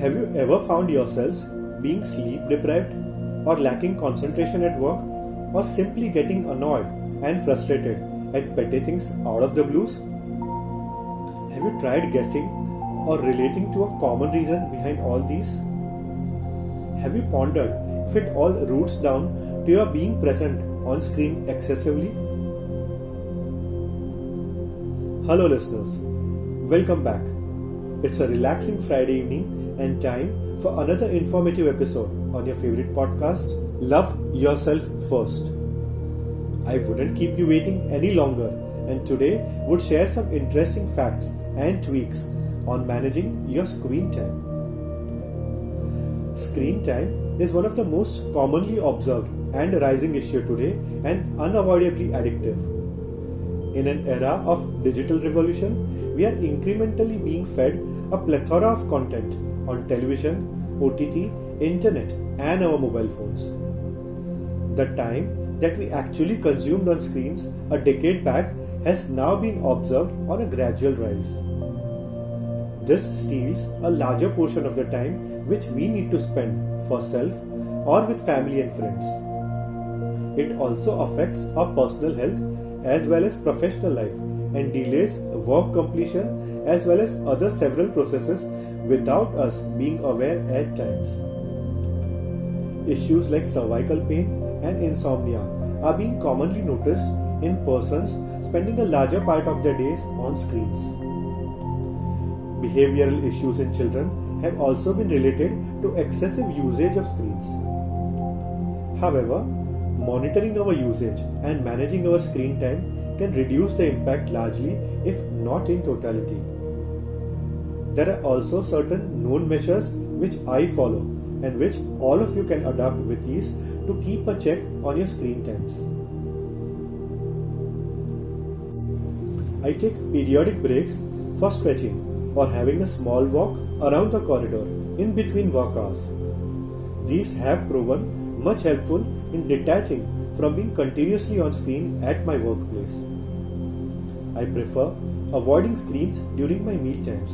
Have you ever found yourselves being sleep deprived or lacking concentration at work or simply getting annoyed and frustrated at petty things out of the blues? Have you tried guessing or relating to a common reason behind all these? Have you pondered if it all roots down to your being present on screen excessively? Hello, listeners. Welcome back. It's a relaxing Friday evening and time for another informative episode on your favorite podcast, Love Yourself First. I wouldn't keep you waiting any longer and today would share some interesting facts and tweaks on managing your screen time. Screen time is one of the most commonly observed and rising issue today and unavoidably addictive. In an era of digital revolution, we are incrementally being fed a plethora of content on television, OTT, internet, and our mobile phones. The time that we actually consumed on screens a decade back has now been observed on a gradual rise. This steals a larger portion of the time which we need to spend for self or with family and friends. It also affects our personal health as well as professional life and delays work completion as well as other several processes without us being aware at times. Issues like cervical pain and insomnia are being commonly noticed in persons spending a larger part of their days on screens. Behavioral issues in children have also been related to excessive usage of screens. However, monitoring our usage and managing our screen time can reduce the impact largely, if not in totality. There are also certain known measures which I follow and which all of you can adopt with ease to keep a check on your screen times. I take periodic breaks for stretching or having a small walk around the corridor in between work hours. These have proven much helpful in detaching from being continuously on screen at my workplace. I prefer avoiding screens during my meal times.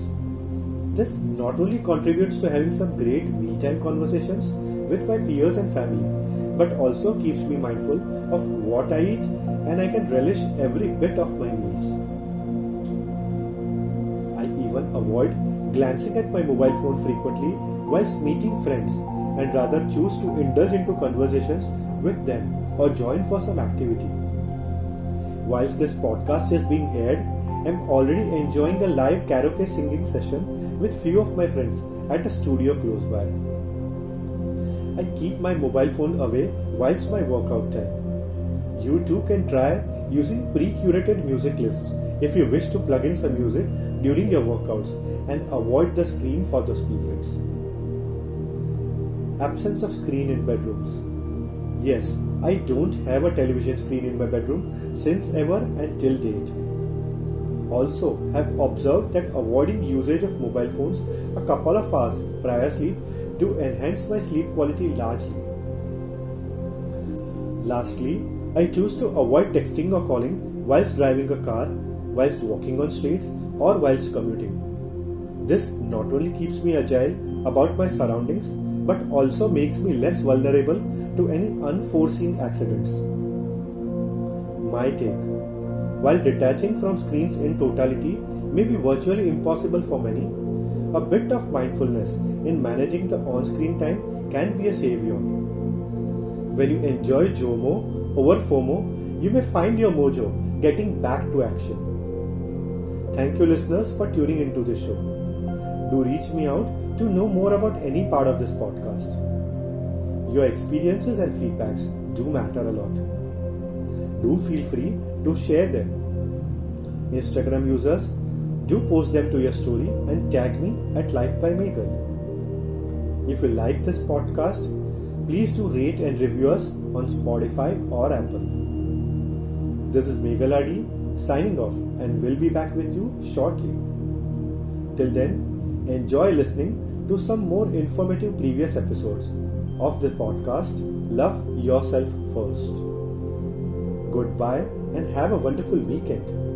This not only contributes to having some great mealtime conversations with my peers and family, but also keeps me mindful of what I eat and I can relish every bit of my meals. I even avoid glancing at my mobile phone frequently whilst meeting friends and rather choose to indulge into conversations with them or join for some activity. Whilst this podcast is being aired, I'm already enjoying a live karaoke singing session with few of my friends at a studio close by. I keep my mobile phone away whilst my workout time. You too can try using pre-curated music lists if you wish to plug in some music during your workouts and avoid the screen for those periods. Absence of screen in bedrooms. Yes, I don't have a television screen in my bedroom since ever and till date. Also, have observed that avoiding usage of mobile phones a couple of hours prior sleep to enhance my sleep quality largely. Lastly, I choose to avoid texting or calling whilst driving a car, whilst walking on streets, or whilst commuting. This not only keeps me agile about my surroundings but also makes me less vulnerable to any unforeseen accidents. My take While detaching from screens in totality may be virtually impossible for many, a bit of mindfulness in managing the on screen time can be a savior. When you enjoy JOMO over FOMO, you may find your mojo getting back to action. Thank you, listeners, for tuning into this show. Do reach me out to know more about any part of this podcast. Your experiences and feedbacks do matter a lot. Do feel free to share them. Instagram users, do post them to your story and tag me at Life by Megal. If you like this podcast, please do rate and review us on Spotify or Apple. This is Megal Adi signing off and will be back with you shortly. Till then, enjoy listening to some more informative previous episodes of the podcast Love Yourself First. Goodbye and have a wonderful weekend.